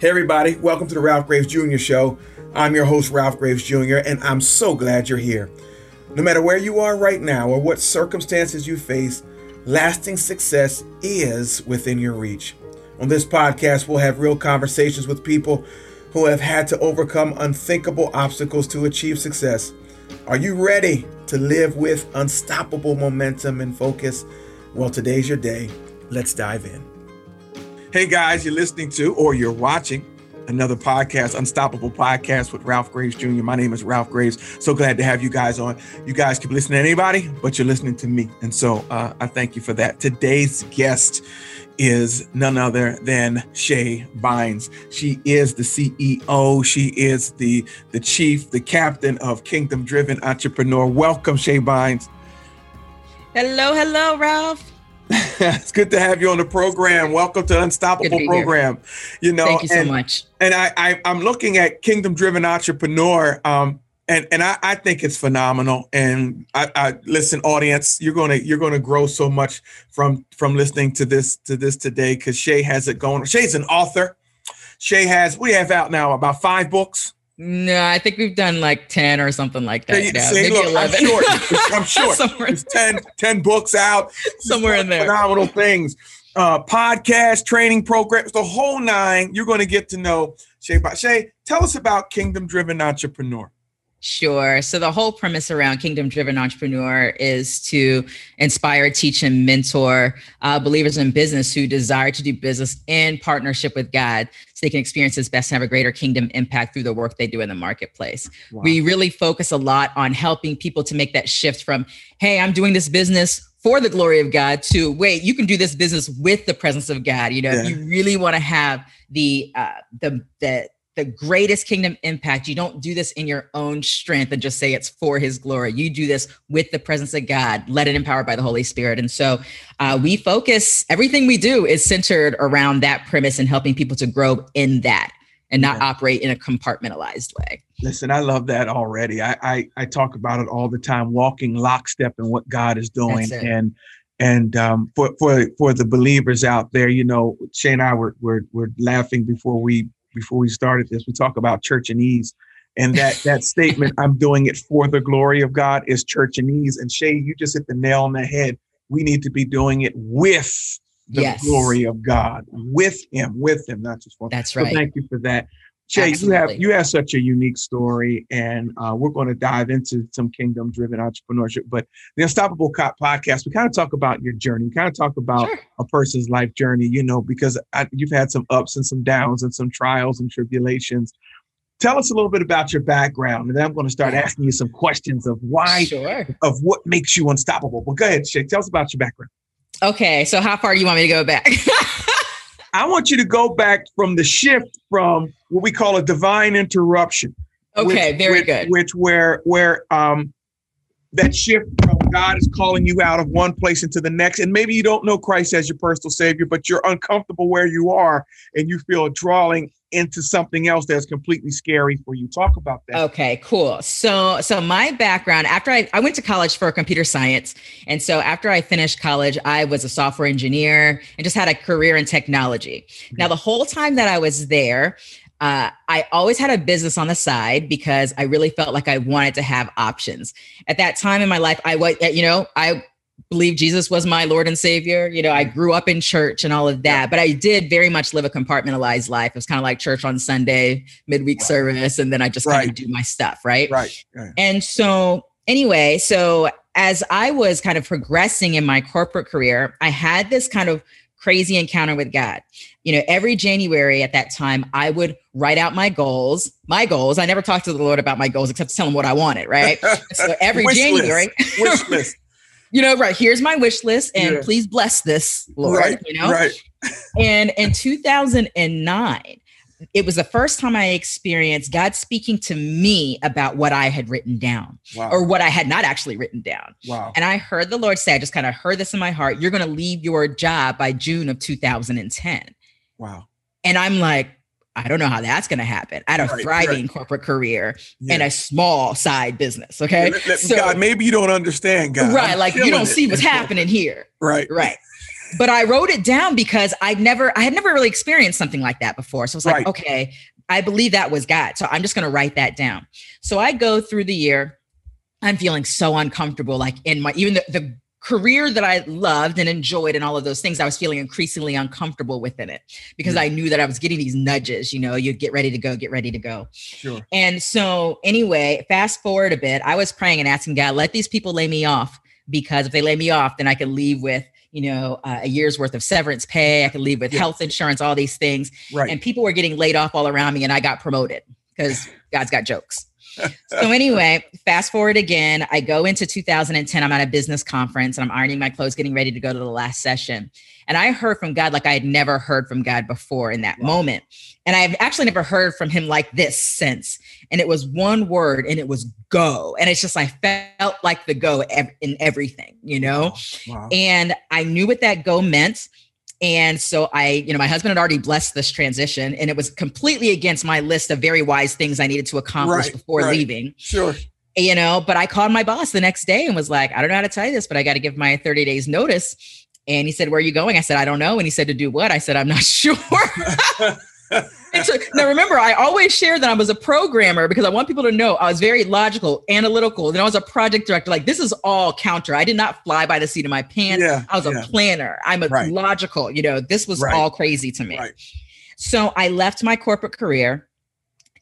Hey, everybody, welcome to the Ralph Graves Jr. Show. I'm your host, Ralph Graves Jr., and I'm so glad you're here. No matter where you are right now or what circumstances you face, lasting success is within your reach. On this podcast, we'll have real conversations with people who have had to overcome unthinkable obstacles to achieve success. Are you ready to live with unstoppable momentum and focus? Well, today's your day. Let's dive in. Hey guys, you're listening to or you're watching another podcast, Unstoppable Podcast with Ralph Graves Jr. My name is Ralph Graves. So glad to have you guys on. You guys can listen to anybody, but you're listening to me. And so uh, I thank you for that. Today's guest is none other than Shae Bynes. She is the CEO. She is the, the chief, the captain of Kingdom Driven Entrepreneur. Welcome, Shae Bynes. Hello, hello, Ralph. it's good to have you on the program. Welcome to Unstoppable to program. Here. You know, thank you and, so much. And I, I am looking at Kingdom Driven Entrepreneur. Um, and and I, I think it's phenomenal. And I, I listen, audience, you're gonna you're gonna grow so much from from listening to this to this today because Shae has it going. Shae's an author. Shae has we have out now about five books. No, I think we've done like 10 or something like that. Yeah, see, maybe look, 11. I'm sure. I'm sure. Somewhere 10, 10 books out. Somewhere in there. Phenomenal things. Uh, podcast, training programs, the whole nine. You're going to get to know Shae. Shae, tell us about Kingdom Driven Entrepreneur. Sure. So the whole premise around Kingdom Driven Entrepreneur is to inspire, teach, and mentor uh, believers in business who desire to do business in partnership with God so they can experience His best and have a greater kingdom impact through the work they do in the marketplace. Wow. We really focus a lot on helping people to make that shift from, hey, I'm doing this business for the glory of God to wait, you can do this business with the presence of God. You know, yeah. if you really want to have the uh, the the the greatest kingdom impact. You don't do this in your own strength and just say it's for his glory. You do this with the presence of God, led and empowered by the Holy Spirit. And so uh, we focus, everything we do is centered around that premise and helping people to grow in that and not yeah. operate in a compartmentalized way. Listen, I love that already. I, I, I talk about it all the time, walking lockstep in what God is doing. And and um, for for for the believers out there, you know, Shae and I were, were were laughing before we before we started this, we talk about church And ease. And that that statement, I'm doing it for the glory of God, is church And ease. And Shae, you just hit the nail on the head. We need to be doing it with the yes. glory of God, with Him, with Him, not just for. That's right. So thank you for that. Jay, you have you have such a unique story, and uh, we're going to dive into some kingdom-driven entrepreneurship. But the Unstoppable Cop podcast, we kind of talk about your journey, we kind of talk about sure. a person's life journey. You know, because I, you've had some ups and some downs and some trials and tribulations. Tell us a little bit about your background, and then I'm going to start asking you some questions of why, sure. of what makes you unstoppable. But go ahead, Shae. Tell us about your background. Okay, so how far do you want me to go back? I want you to go back from the shift from what we call a divine interruption. Okay, which, very which, good. Which where where um that shift from God is calling you out of one place into the next. And maybe you don't know Christ as your personal savior, but you're uncomfortable where you are and you feel a drawing into something else that's completely scary for you. Talk about that. Okay, cool. So so my background after I, I went to college for computer science. And so after I finished college, I was a software engineer and just had a career in technology. Mm-hmm. Now the whole time that I was there, uh, I always had a business on the side because I really felt like I wanted to have options. At that time in my life, I was, you know, I believe Jesus was my Lord and Savior. You know, I grew up in church and all of that, but I did very much live a compartmentalized life. It was kind of like church on Sunday, midweek right. service, and then I just right. kind of do my stuff, right? Right. And so, anyway, so as I was kind of progressing in my corporate career, I had this kind of crazy encounter with God. You know, every January at that time, I would write out my goals. My goals. I never talked to the Lord about my goals except to tell him what I wanted, right? so every wish January, list. wish list. you know, right here's my wish list, and yeah. please bless this, Lord. Right, you know, right. and in 2009, it was the first time I experienced God speaking to me about what I had written down wow. or what I had not actually written down. Wow. And I heard the Lord say, I just kind of heard this in my heart. You're going to leave your job by June of 2010. Wow. And I'm like, I don't know how that's going to happen. I had a right, thriving right. corporate career yeah. and a small side business. Okay. Let, let, so, God, maybe you don't understand, God. Right. I'm like you don't see what's happening here. Right. Right. but I wrote it down because I'd never, I had never really experienced something like that before. So I was like, Right. okay, I believe that was God. So I'm just going to write that down. So I go through the year. I'm feeling so uncomfortable, like in my, even the, the career that I loved and enjoyed and all of those things, I was feeling increasingly uncomfortable within it because Yeah. I knew that I was getting these nudges, you know, you get ready to go, get ready to go. Sure. And so, anyway, fast forward a bit, I was praying and asking God, let these people lay me off because if they lay me off, then I can leave with, you know, uh, a year's worth of severance pay. I could leave with Yeah. health insurance, all these things. Right. And people were getting laid off all around me, and I got promoted because God's got jokes. So anyway, fast forward again, I go into 2010. I'm at a business conference and I'm ironing my clothes, getting ready to go to the last session. And I heard from God like I had never heard from God before in that Wow. moment. And I've actually never heard from him like this since. And it was one word and it was go. And it's just, I felt like the go in everything, you know? Wow. And I knew what that go meant. And so I, you know, my husband had already blessed this transition, and it was completely against my list of very wise things I needed to accomplish Right, before right. leaving. Sure. You know, but I called my boss the next day and was like, I don't know how to tell you this, but I got to give my 30 days notice. And he said, Where are you going? I said, I don't know. And he said, To do what? I said, I'm not sure. Now remember, I always share that I was a programmer because I want people to know I was very logical, analytical. Then I was a project director. Like this is all counter. I did not fly by the seat of my pants. Yeah, I was a planner. I'm a Right. logical. You know, this was Right. all crazy to me. Right. So I left my corporate career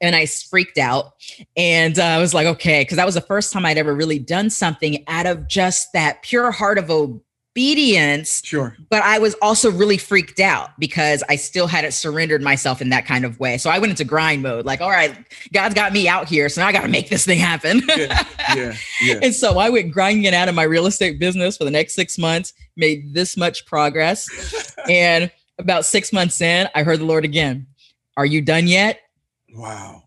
and I freaked out. And uh, I was like, okay, because that was the first time I'd ever really done something out of just that pure heart of obedience Sure. but I was also really freaked out because I still hadn't surrendered myself in that kind of way. So I went into grind mode, like, all right, God's got me out here, so now I got to make this thing happen. Yeah. Yeah. Yeah. and so I went grinding it out of my real estate business for the next six months, made this much progress. and about six months in, I heard the Lord again. Are you done yet? wow.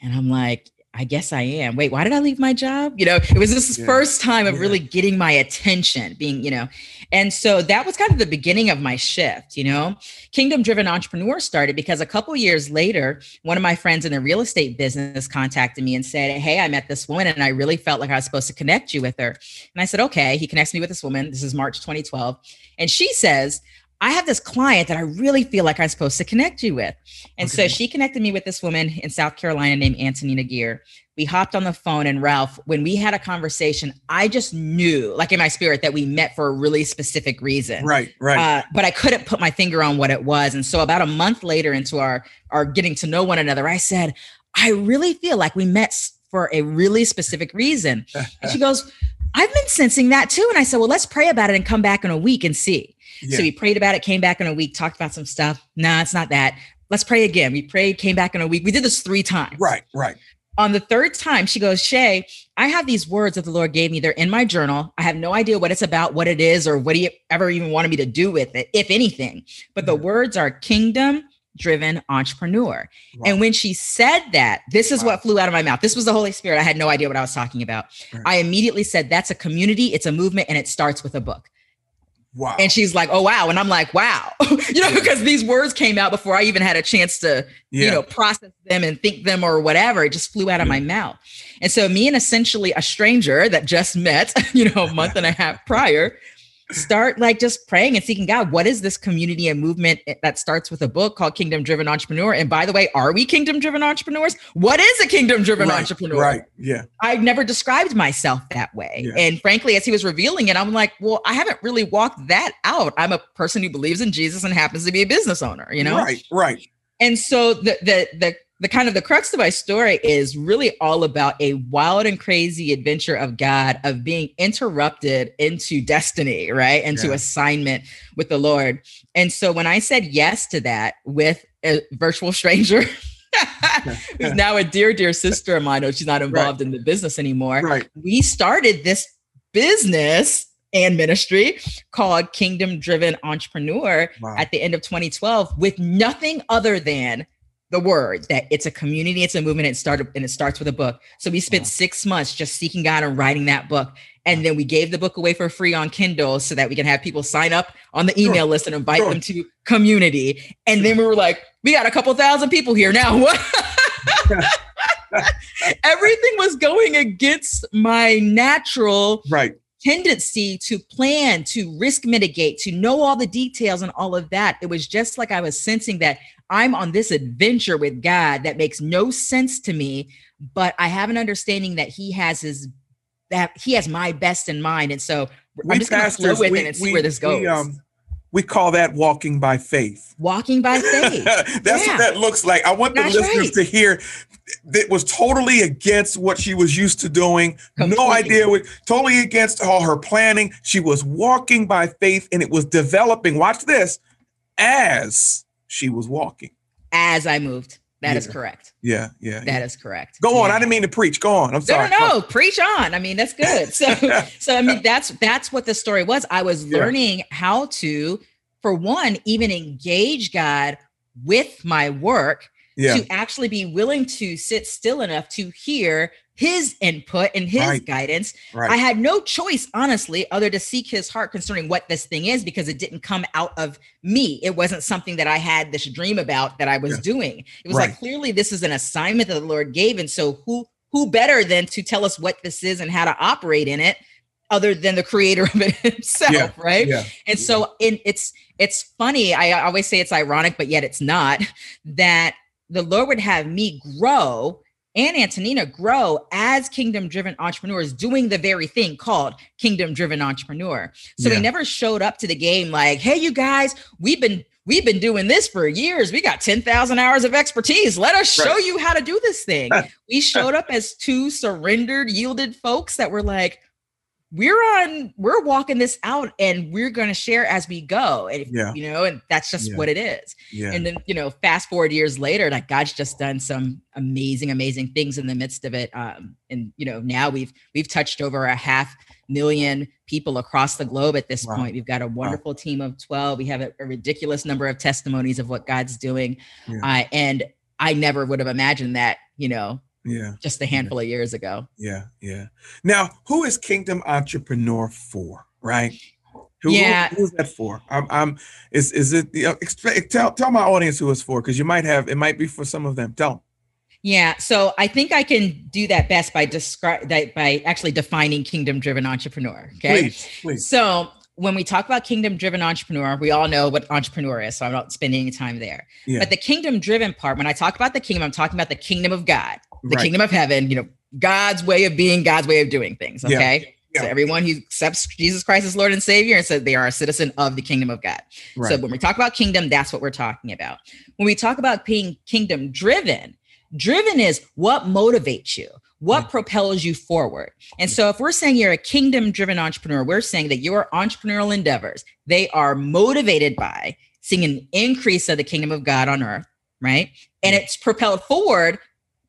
And I'm like, I guess I am. Wait, why did I leave my job? You know, it was this Yeah. first time of Yeah. really getting my attention, being, you know, and so that was kind of the beginning of my shift, you know. Kingdom Driven Entrepreneur started because a couple years later, one of my friends in the real estate business contacted me and said, Hey, I met this woman and I really felt like I was supposed to connect you with her. And I said, Okay. He connects me with this woman. This is March 2012. And she says, I have this client that I really feel like I'm supposed to connect you with. And so she connected me with this woman in South Carolina named Antonina Geer. We hopped on the phone, and Ralph, when we had a conversation, I just knew, like in my spirit, that we met for a really specific reason. Right. Right. Uh, but I couldn't put my finger on what it was. And so about a month later into our our getting to know one another, I said, I really feel like we met for a really specific reason. And she goes, I've been sensing that too. And I said, Well, let's pray about it and come back in a week and see. Yeah. So we prayed about it, came back in a week, talked about some stuff. Nah, it's not that. Let's pray again. We prayed, came back in a week. We did this three times. right. Right. On the third time, she goes, Shae, I have these words that the Lord gave me. They're in my journal. I have no idea what it's about, what it is, or what he ever even wanted me to do with it, if anything. But the words are kingdom driven entrepreneur. Wow. And when she said that, this is Wow. what flew out of my mouth. This was the Holy Spirit. I had no idea what I was talking about. Right. I immediately said, That's a community, it's a movement, and it starts with a book. Wow. And she's like, "Oh wow!" And I'm like, "Wow," you know, because these words came out before I even had a chance to, yeah. you know, process them and think them or whatever. It just flew out of Yeah. my mm. mouth. And so, me and essentially a stranger that just met, you know, a month and a half prior, start like just praying and seeking God. What is this community and movement that starts with a book called Kingdom Driven Entrepreneur? And by the way, are we kingdom driven entrepreneurs? What is a kingdom driven right. entrepreneur? Right. Yeah. I've never described myself that way. Yeah. And frankly, as he was revealing it, I'm like, well, I haven't really walked that out. I'm a person who believes in Jesus and happens to be a business owner, you know? Right. Right. And so the the the the kind of the crux of my story is really all about a wild and crazy adventure of God of being interrupted into destiny, right? Into Yeah. assignment with the Lord. And so when I said yes to that with a virtual stranger who's now a dear, dear sister of mine, though she's not involved in the business anymore, Right. we started this business and ministry called Kingdom Driven Entrepreneur Wow. at the end of 2012 with nothing other than the word that it's a community, it's a movement, it started and it starts with a book. So we spent Wow. six months just seeking God and writing that book. And then we gave the book away for free on Kindle so that we can have people sign up on the email list and invite Sure. them to community. And then we were like, we got a couple thousand people here now. What? Everything was going against my natural Right. Tendency to plan, to risk mitigate, to know all the details and all of that. It was just like I was sensing that I'm on this adventure with God that makes no sense to me, but I have an understanding that He has His that He has my best in mind, and so we I'm just going to flow with we, it and see we, where this goes. We, um, we call that walking by faith. Walking by faith. That's yeah. what that looks like. I want the That's listeners right. to hear that was totally against what she was used to doing. Completely. No idea what totally against all her planning. She was walking by faith and it was developing. Watch this as she was walking. As I moved. That yeah. is correct. Yeah, yeah. That yeah. is correct. Go on. I didn't mean to preach. Go on. I'm sorry. No, no, no. Preach on. I mean, that's good. So, so I mean, that's that's what the story was. I was learning yeah. how to, for one, even engage God with my work yeah. to actually be willing to sit still enough to hear his input and his right. guidance. Right. I had no choice, honestly, other to seek his heart concerning what this thing is because it didn't come out of me. It wasn't something that I had this dream about that I was yeah. doing. It was right. like clearly this is an assignment that the Lord gave. And so who who better than to tell us what this is and how to operate in it other than the creator of it himself, yeah. right? Yeah. And so in it's it's funny. I always say it's ironic, but yet it's not that the Lord would have me grow and Antonina grow as kingdom driven entrepreneurs doing the very thing called kingdom driven entrepreneur. So yeah. we never showed up to the game like, hey, you guys, we've been we've been doing this for years. We got 10,000 hours of expertise. Let us show you how to do this thing. we showed up as two surrendered, yielded folks that were like, we're on we're walking this out and we're going to share as we go and if, yeah. you know and that's just yeah. what it is yeah. and then you know fast forward years later like god's just done some amazing amazing things in the midst of it um and you know now we've we've touched over a half million people across the globe at this wow. point we've got a wonderful wow. team of 12 we have a, a, ridiculous number of testimonies of what god's doing yeah. uh, and i never would have imagined that you know yeah just a handful yeah. of years ago yeah yeah now who is kingdom entrepreneur for right who, yeah who, who's that for i'm, I'm is is it you know, tell tell my audience who it's for because you might have it might be for some of them tell them yeah, so I think I can do that best by describe that by actually defining kingdom driven entrepreneur. Okay. Please, please. So when we talk about kingdom driven entrepreneur, we all know what entrepreneur is. So I'm not spending any time there. Yeah. But the kingdom driven part, when I talk about the kingdom, I'm talking about the kingdom of God the right. kingdom of heaven, you know, God's way of being, God's way of doing things. Okay. Yeah. Yeah. So everyone who accepts Jesus Christ as Lord and Savior and said they are a citizen of the kingdom of God. Right. So when we talk about kingdom, that's what we're talking about. When we talk about being kingdom driven, driven is what motivates you, what mm. propels you forward. And mm. so if we're saying you're a kingdom driven entrepreneur, we're saying that your entrepreneurial endeavors, they are motivated by seeing an increase of the kingdom of God on earth, right? And mm. it's propelled forward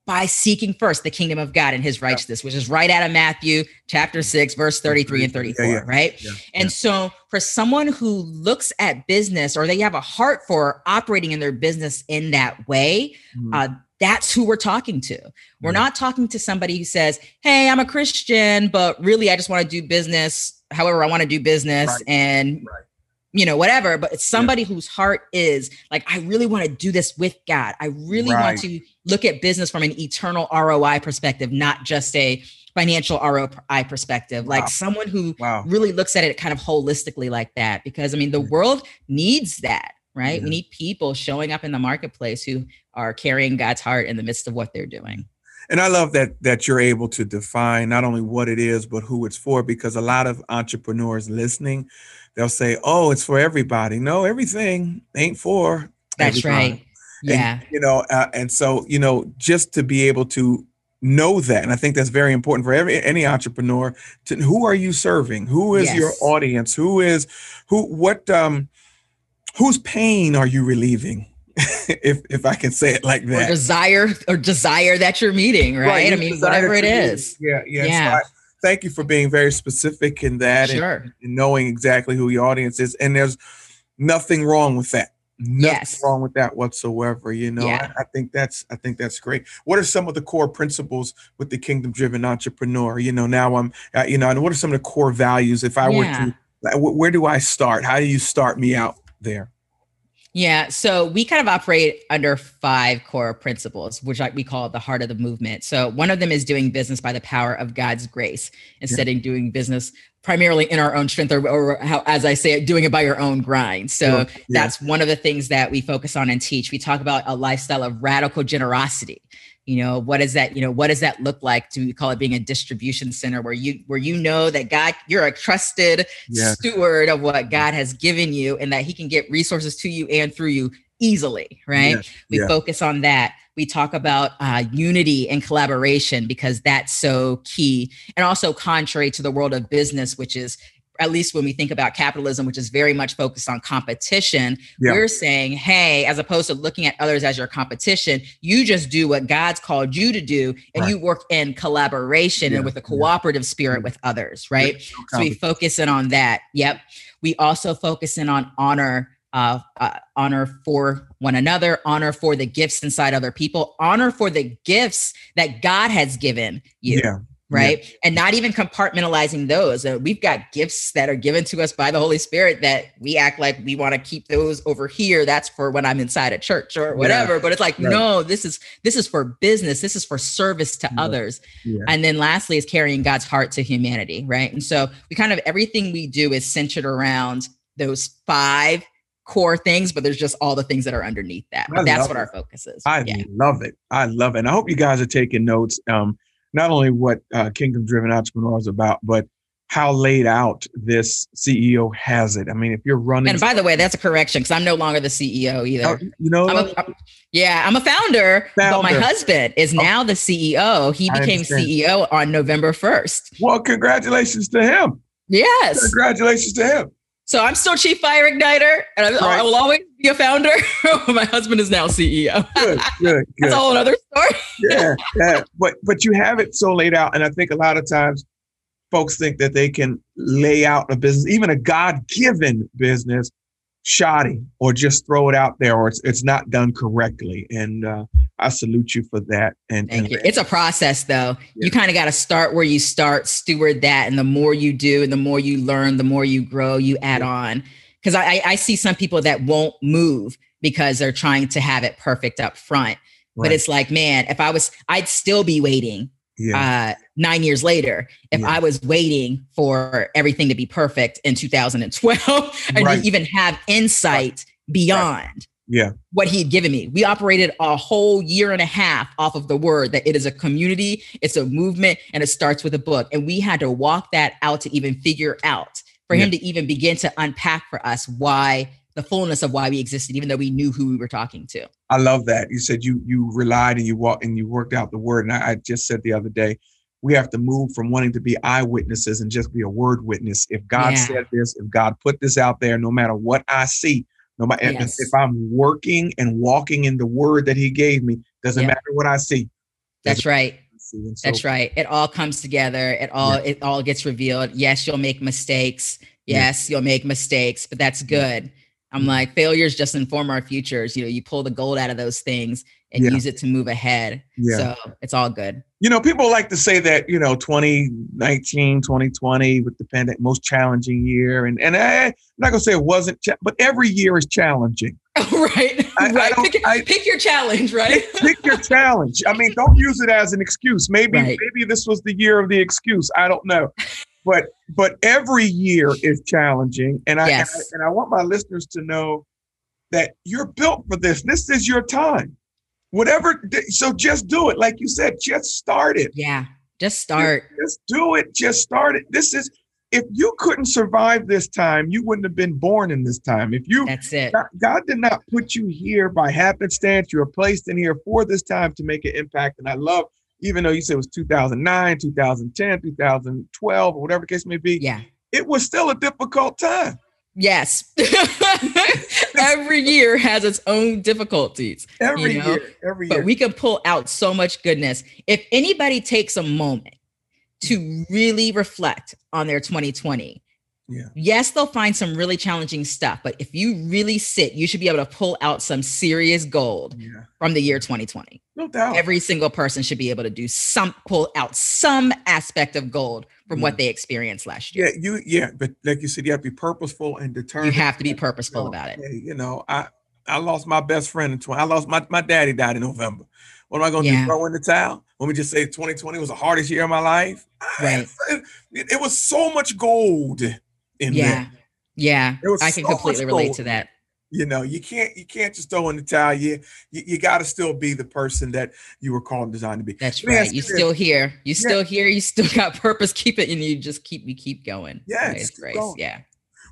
by seeking first the kingdom of God and his righteousness, which is right out of Matthew chapter 6, verse 33 and 34, yeah, yeah. right? Yeah, and so for someone who looks at business or they have a heart for operating in their business in that way, mm-hmm. uh, that's who we're talking to. We're not talking to somebody who says, Hey, I'm a Christian, but really I just want to do business however I want to do business. Right. And right you know, whatever, but it's somebody yeah. whose heart is like, I really want to do this with God. I really right. want to look at business from an eternal ROI perspective, not just a financial ROI perspective, like wow. someone who wow. really looks at it kind of holistically like that. Because I mean, the hmm. world needs that, right? Yeah. We hmm. need people showing up in the marketplace who are carrying God's heart in the midst of what they're doing and I love that that you're able to define not only what it is but who it's for because a lot of entrepreneurs listening they'll say oh it's for everybody no everything ain't for that's everybody. right yeah and, you know uh, and so you know just to be able to know that and i think that's very important for every any entrepreneur to who are you serving who is yes. your audience who is who what um whose pain are you relieving if if I can say it like that. Or desire or desire that you're meeting, right? right I mean, whatever it is. Yeah, yeah. yeah. So I, thank you for being very specific in that sure. and, and, knowing exactly who your audience is. And there's nothing wrong with that. Nothing yes. wrong with that whatsoever. You know, yeah. I, I, think that's I think that's great. What are some of the core principles with the kingdom driven entrepreneur? You know, now I'm uh, you know, and what are some of the core values if I yeah. were to where do I start? How do you start me out there? Yeah, so we kind of operate under five core principles, which like we call the heart of the movement. So one of them is doing business by the power of God's grace instead yeah. of doing business primarily in our own strength or, or, how as i say it doing it by your own grind. So yeah. that's one of the things that we focus on and teach. We talk about a lifestyle of radical generosity. You know what is that you know what does that look like? Do we call it being a distribution center where you where you know that god you're a trusted steward of what god has given you and that he can get resources to you and through you easily right? Yes. we yeah. focus on that we talk about uh, unity and collaboration because that's so key and also contrary to the world of business which is at least when we think about capitalism which is very much focused on competition yeah. we're saying hey as opposed to looking at others as your competition you just do what god's called you to do and right. you work in collaboration yeah. and with a cooperative spirit with others right so we focus in on that yep we also focus in on honor uh, uh, honor for one another, honor for the gifts inside other people, honor for the gifts that God has given you. Yeah. Right. Yeah. And not even compartmentalizing those. Uh, we've got gifts that are given to us by the Holy Spirit that we act like we want to keep those over here. That's for when I'm inside a church or whatever. Yeah. But it's like, right. no, this is this is for business. This is for service to others. And then lastly is carrying God's heart to humanity. Right. And so we kind of everything we do is centered around those five core things, but there's just all the things that are underneath that. But that's what it. our focus is. I yeah. love it. I love it. And I hope you guys are taking notes. Um, not only what uh, Kingdom Driven Entrepreneur is about, but how laid out this CEO has it. I mean, if you're running, and by the way, that's a correction because I'm no longer the CEO either. Oh, you know, I'm a, I'm, yeah, I'm a founder, founder, but my husband is oh. now the CEO. He became CEO on November 1st. Well, congratulations to him. Yes, congratulations to him. So I'm still chief fire igniter, and I, right. I will always be a founder. My husband is now CEO. Good, good, good. That's a whole other story. yeah, yeah. But but you have it so laid out, and I think a lot of times folks think that they can lay out a business, even a God-given business, shoddy or just throw it out there or it's, it's not done correctly and uh, i salute you for that and, and it's a process though yeah. you kind of got to start where you start steward that and the more you do and the more you learn the more you grow you add yeah. on because I, I see some people that won't move because they're trying to have it perfect up front right. but it's like man if i was i'd still be waiting yeah. uh, nine years later if yeah. I was waiting for everything to be perfect in 2012 and right. even have insight right. beyond. Yeah. what he had given me. We operated a whole year and a half off of the word that it is a community, it's a movement, and it starts with a book. And we had to walk that out to even figure out for yeah. him to even begin to unpack for us why the fullness of why we existed, even though we knew who we were talking to. I love that. You said you you relied and you walked and you worked out the word. And I, I, just said the other day, we have to move from wanting to be eyewitnesses and just be a word witness. If God yeah. said this, if God put this out there, no matter what I see, no matter yes. if I'm working and walking in the word that He gave me, doesn't yeah. matter what I see. That's right. So, That's right. It all comes together. It all yeah. it all gets revealed. Yes, you'll make mistakes. Yes, you'll make mistakes, but that's good I'm like, failures just inform our futures. You know, you pull the gold out of those things and yeah. use it to move ahead. Yeah. So it's all good. You know, people like to say that, you know, 2019, 2020 with the pandemic, most challenging year. And and eh, I, am not gonna say it wasn't, cha- but every year is challenging. Oh, right. I, right. I pick, I, pick, your challenge, right? Pick, pick, your challenge. I mean, don't use it as an excuse. Maybe right. maybe this was the year of the excuse. I don't know but but every year is challenging and I, yes. and I, and I want my listeners to know that you're built for this. This is your time. Whatever so just do it. Like you said just start it. Yeah just start. just, just do it. Just start it. This is if you couldn't survive this time you wouldn't have been born in this time. If you that's it. God, God did not put you here by happenstance. You were placed in here for this time to make an impact and i love even though you said it was 2009, 2010, 2012, or whatever the case may be. Yeah. It was still a difficult time. Yes. every year has its own difficulties. Every you know? year. Every year. But we can pull out so much goodness. If anybody takes a moment to really reflect on their 2020, yeah. Yes, they'll find some really challenging stuff, but if you really sit, you should be able to pull out some serious gold yeah. from the year 2020. No doubt. Every single person should be able to do some pull out some aspect of gold from yeah. what mm. they experienced last year. Yeah, you yeah, but like you said, you have to be purposeful and determined. You have to be purposeful about it. You know, I I lost my best friend in 20. I lost my my daddy died in November. What am I going to Yeah. do? Throw in the towel? Let me just say 2020 was the hardest year of my life. Right. It, it was so much gold in Yeah. there. Yeah. There I can so completely relate to that. You know, you can't you can't just throw in the towel. You you, you got to still be the person that you were called and designed to be. That's Let right. You still here. You Yeah. still here. You still got purpose. Keep it, and you just keep you keep going. Yeah, By just His keep grace. going. Yeah.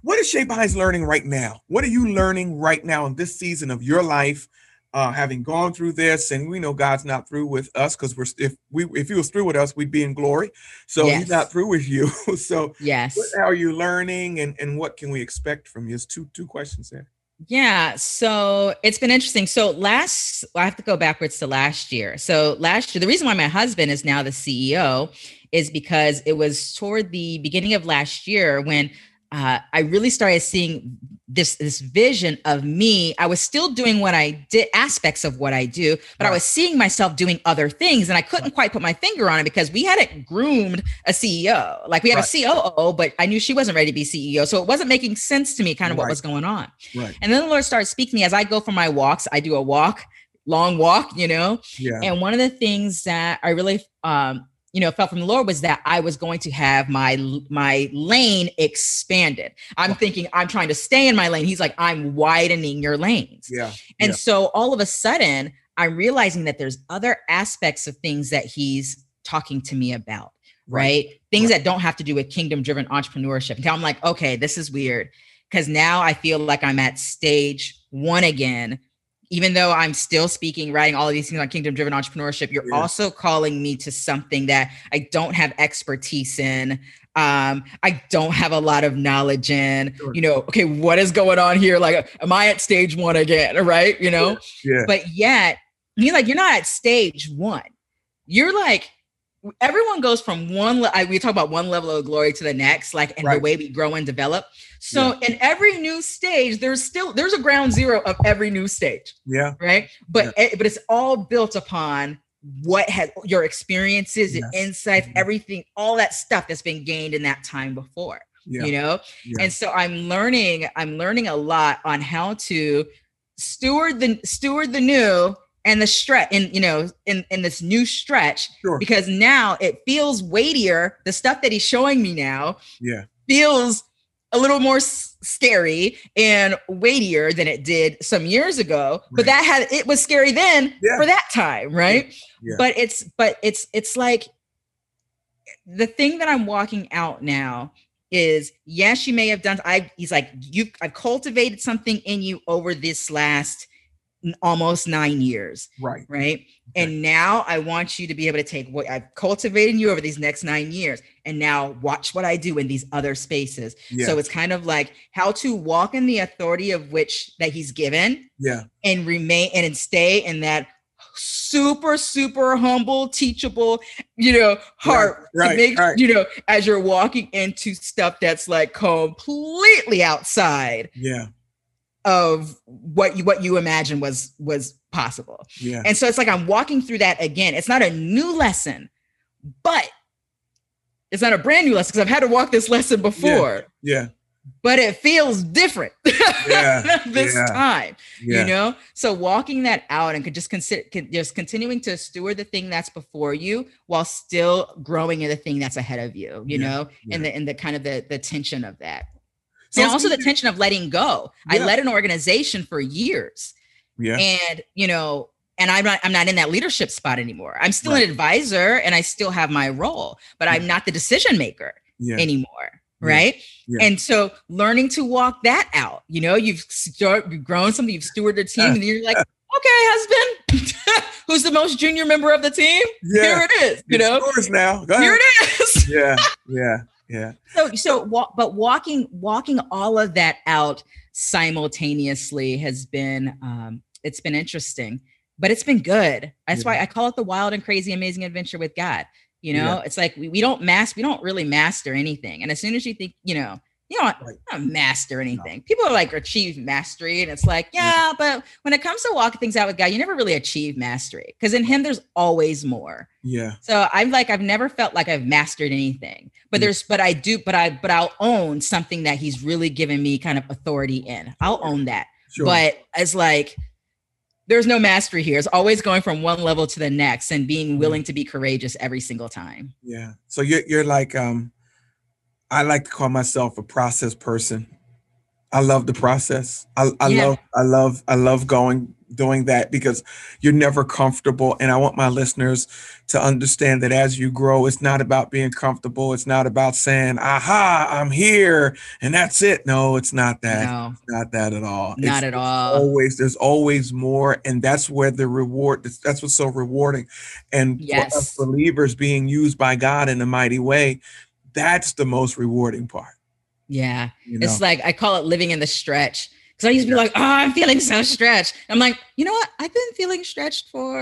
What is Shae Bynes learning right now? What are you learning right now in this season of your life? Uh, having gone through this, and we know God's not through with us because we're if we if He was through with us, we'd be in glory. So He's not through with you. so Yes. what are you learning, and and what can we expect from you? It's two two questions there. Yeah, so it's been interesting. So last, I have to go backwards to last year. So last year, the reason why my husband is now the CEO is because it was toward the beginning of last year when uh, I really started seeing this this vision of me. I was still doing what I did, aspects of what I do, but I was seeing myself doing other things, and I couldn't quite put my finger on it because we hadn't groomed a CEO. Like we had Right. a COO, but I knew she wasn't ready to be CEO, so it wasn't making sense to me, kind of what was going on. Right. And then the Lord started speaking to me as I go for my walks. I do a walk, long walk, you know. Yeah. And one of the things that I really, um, you know, felt from the Lord was that I was going to have my my lane expanded. I'm thinking I'm trying to stay in my lane. He's like, I'm widening your lanes. Yeah. And Yeah. so all of a sudden, I'm realizing that there's other aspects of things that he's talking to me about, right? Things Right. that don't have to do with kingdom driven entrepreneurship. And I'm like, okay, this is weird. Because now I feel like I'm at stage one again. Even though I'm still speaking, writing all of these things on kingdom driven entrepreneurship, you're Yeah. also calling me to something that I don't have expertise in. Um, I don't have a lot of knowledge in. Sure. You know, okay, what is going on here? Like, am I at stage one again? Right? You know, Yeah. but yet you're like you're not at stage one you're like everyone goes from one le- I, we talk about one level of glory to the next like and the way we grow and develop so in every new stage there's still there's a ground zero of every new stage Yeah. right but it- but it's all built upon what has your experiences and Yes. insights Mhm. everything all that stuff that's been gained in that time before Yeah. you know Yeah. and so i'm learning i'm learning a lot on how to steward the steward the new and the stretch in you know in in this new stretch Sure. because now it feels weightier the stuff that he's showing me now Yeah. feels a little more s- scary and weightier than it did some years ago but that had it was scary then Yeah. for that time right Yeah. but it's but it's it's like the thing that i'm walking out now is yes you may have done i he's like you i've cultivated something in you over this last almost nine years Right. right and now i want you to be able to take what i've cultivated in you over these next nine years and now watch what i do in these other spaces Yeah. so it's kind of like how to walk in the authority of which that he's given yeah. and remain and stay in that super super humble teachable you know heart right, to make right. you know as you're walking into stuff that's like completely outside Yeah. Of what you what you imagine was was possible. Yeah. and so it's like i'm walking through that again. It's not a new lesson but it's not a brand new lesson because i've had to walk this lesson before. Yeah. but it feels different Yeah, this yeah, time Yeah. you know? So walking that out and could just consider con- just continuing to steward the thing that's before you while still growing in the thing that's ahead of you you Yeah, know? Yeah. and the and the kind of the the tension of that So and also the tension of letting go i led an organization for years Yeah. and you know and i'm not i'm not in that leadership spot anymore i'm still an advisor and i still have my role but i'm not the decision maker Yeah. anymore Yeah. right Yeah. and so learning to walk that out you know you've start, you've grown something you've stewarded a team and you're like okay husband who's the most junior member of the team Yeah. here it is you It's know yours now. Go here it is Yeah. Yeah. Yeah. so so but walking walking all of that out simultaneously has been um it's been interesting but it's been good that's why i call it the wild and crazy amazing adventure with god you know Yeah. it's like we, we don't master we don't really master anything and as soon as you think you know you don't, Right. don't master anything people are like achieve mastery and it's like yeah but when it comes to walking things out with god you never really achieve mastery because in him there's always more Yeah. so I'm like, I've never felt like I've mastered anything, but Yeah. there's, but I do, but I, but I'll own something that he's really given me kind of authority in. I'll own that. Sure. But it's like, there's no mastery here. It's always going from one level to the next and being Mm-hmm. willing to be courageous every single time. Yeah. So you're you're like um I like to call myself a process person. I love the process. I, I Yeah. love I love I love going doing that because you're never comfortable and I want my listeners to understand that as you grow it's not about being comfortable. It's not about saying, "Aha, I'm here and that's it." No, it's not that. No, It's not that at all. It's- not at it's all. always there's always more and that's where the reward that's, what's so rewarding and for us Yes. believers being used by god in a mighty way that's the most rewarding part Yeah. you know It's like I call it living in the stretch. Because I used to be like, oh, I'm feeling so stretched. I'm like, you know what? I've been feeling stretched for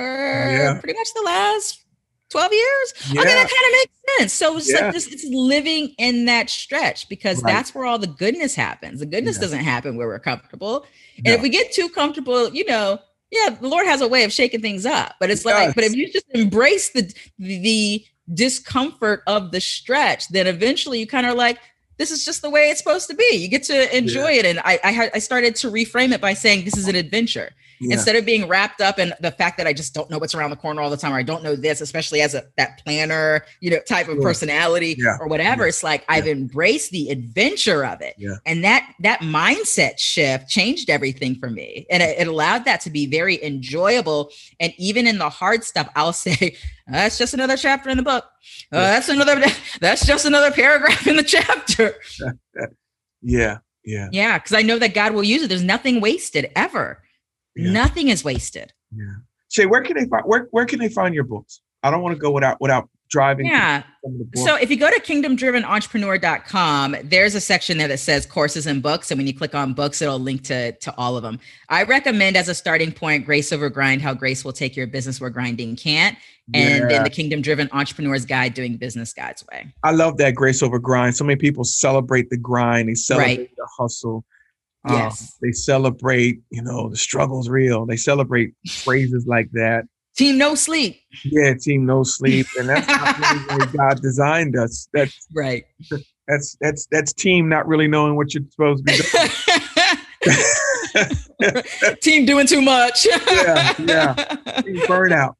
Yeah. pretty much the last 12 years. yeah Okay, that kind of makes sense. So it's Yeah. like this, it's living in that stretch because Right. that's where all the goodness happens. The goodness doesn't happen where we're comfortable. And No. if we get too comfortable, you know, yeah, the Lord has a way of shaking things up. But it's He like, but if you just embrace the the discomfort of the stretch, then eventually you kind of like, this is just the way it's supposed to be. You get to enjoy it. And I I, I started to reframe it by saying this is an adventure yeah. instead of being wrapped up in the fact that I just don't know what's around the corner all the time, or I don't know this, especially as a that planner, you know, type of Sure. personality Yeah. or whatever. Yeah. It's like I've embraced the adventure of it. And that that mindset shift changed everything for me. And it, it allowed that to be very enjoyable. And even in the hard stuff, I'll say, that's just another chapter in the book. Uh, that's another that's just another paragraph in the chapter. yeah yeah Yeah, because I know that God will use it. There's nothing wasted ever. Yeah. Nothing is wasted. yeah shae where can they find where, where can they find your books i don't want to go without without driving Yeah. the. So if you go to kingdomdrivenentrepreneur.com, there's a section there that says courses and books. And when you click on books, it'll link to, to all of them. I recommend as a starting point, Grace Over Grind, How Grace Will Take Your Business Where Grinding Can't. And Yeah. then the Kingdom Driven Entrepreneur's Guide Doing Business God's Way. I love that grace over grind. So many people celebrate the grind. They celebrate Right. the hustle. Um, Yes. they celebrate, you know, the struggle's real. They celebrate phrases like that. Team No Sleep. Yeah, team no sleep, and that's not really the way God designed us. That's Right. that's that's that's team not really knowing what you're supposed to be doing. Team doing too much. Yeah, yeah. Team burnout.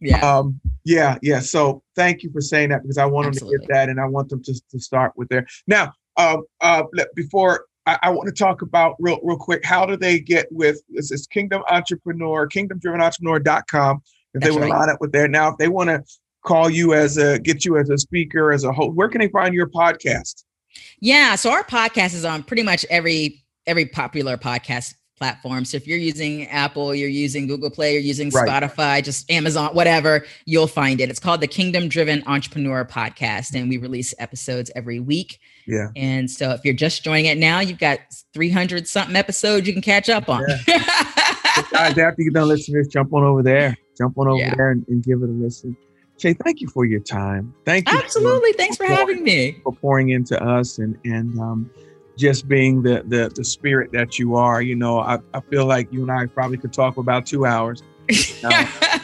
Yeah. Um, yeah, yeah. So thank you for saying that because I want them to get that, and I want them to to start with there. Now, um, uh, before I, I want to talk about real real quick, how do they get with this is Kingdom Entrepreneur, KingdomDrivenEntrepreneur.com. If they want to line up with there now, if they want to call you as a get you as a speaker as a host, where can they find your podcast? Yeah, so our podcast is on pretty much every every popular podcast platform. So if you're using Apple, you're using Google Play, you're using Right. Spotify, just Amazon, whatever, you'll find it. It's called the Kingdom Driven Entrepreneur Podcast and we release episodes every week. Yeah. And so if you're just joining it now, you've got 300 something episodes you can catch up on. Guys, after you're done listening to this, jump on over there. Jump on over Yeah. there and, and give it a listen. Shae, thank you for your time. Thank you. for- Absolutely. Thanks for having me. for pouring into us and and um, just being the, the the spirit that you are. You know, I, I feel like you and I probably could talk for about two hours. I,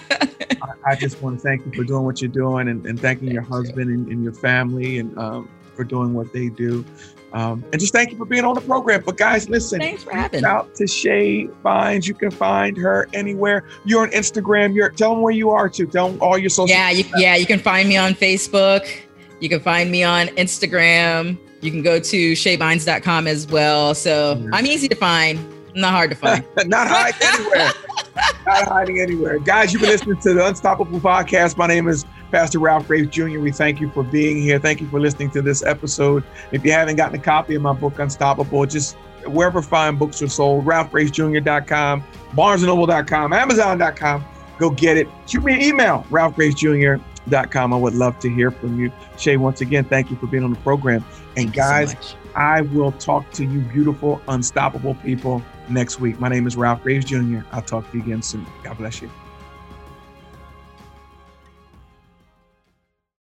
I just want to thank you for doing what you're doing and, and thanking your Thank you. husband and, and your family and um, for doing what they do. Um, and just thank you for being on the program. But guys, listen, Thanks for having. out to Shae Bynes. You can find her anywhere. You're on Instagram. You're tell them where you are too. Tell them all your social. Yeah, you, yeah, you can find me on Facebook. You can find me on Instagram. You can go to shaebynes.com as well. So. I'm easy to find, not hard to find. not hiding anywhere. not hiding anywhere. Guys, you've been listening to the Unstoppable Podcast. My name is Pastor Ralph Graves Jr. We thank you for being here. Thank you for listening to this episode. If you haven't gotten a copy of my book, Unstoppable, just wherever fine books are sold, ralphgravesjr.com, barnesandnoble.com, amazon.com. Go get it. Shoot me an email, ralphgravesjr.com. I would love to hear from you. Shae, once again, thank you for being on the program. And Thank you so guys. I will talk to you, beautiful, unstoppable people, next week. My name is Ralph Graves Jr. I'll talk to you again soon. God bless you.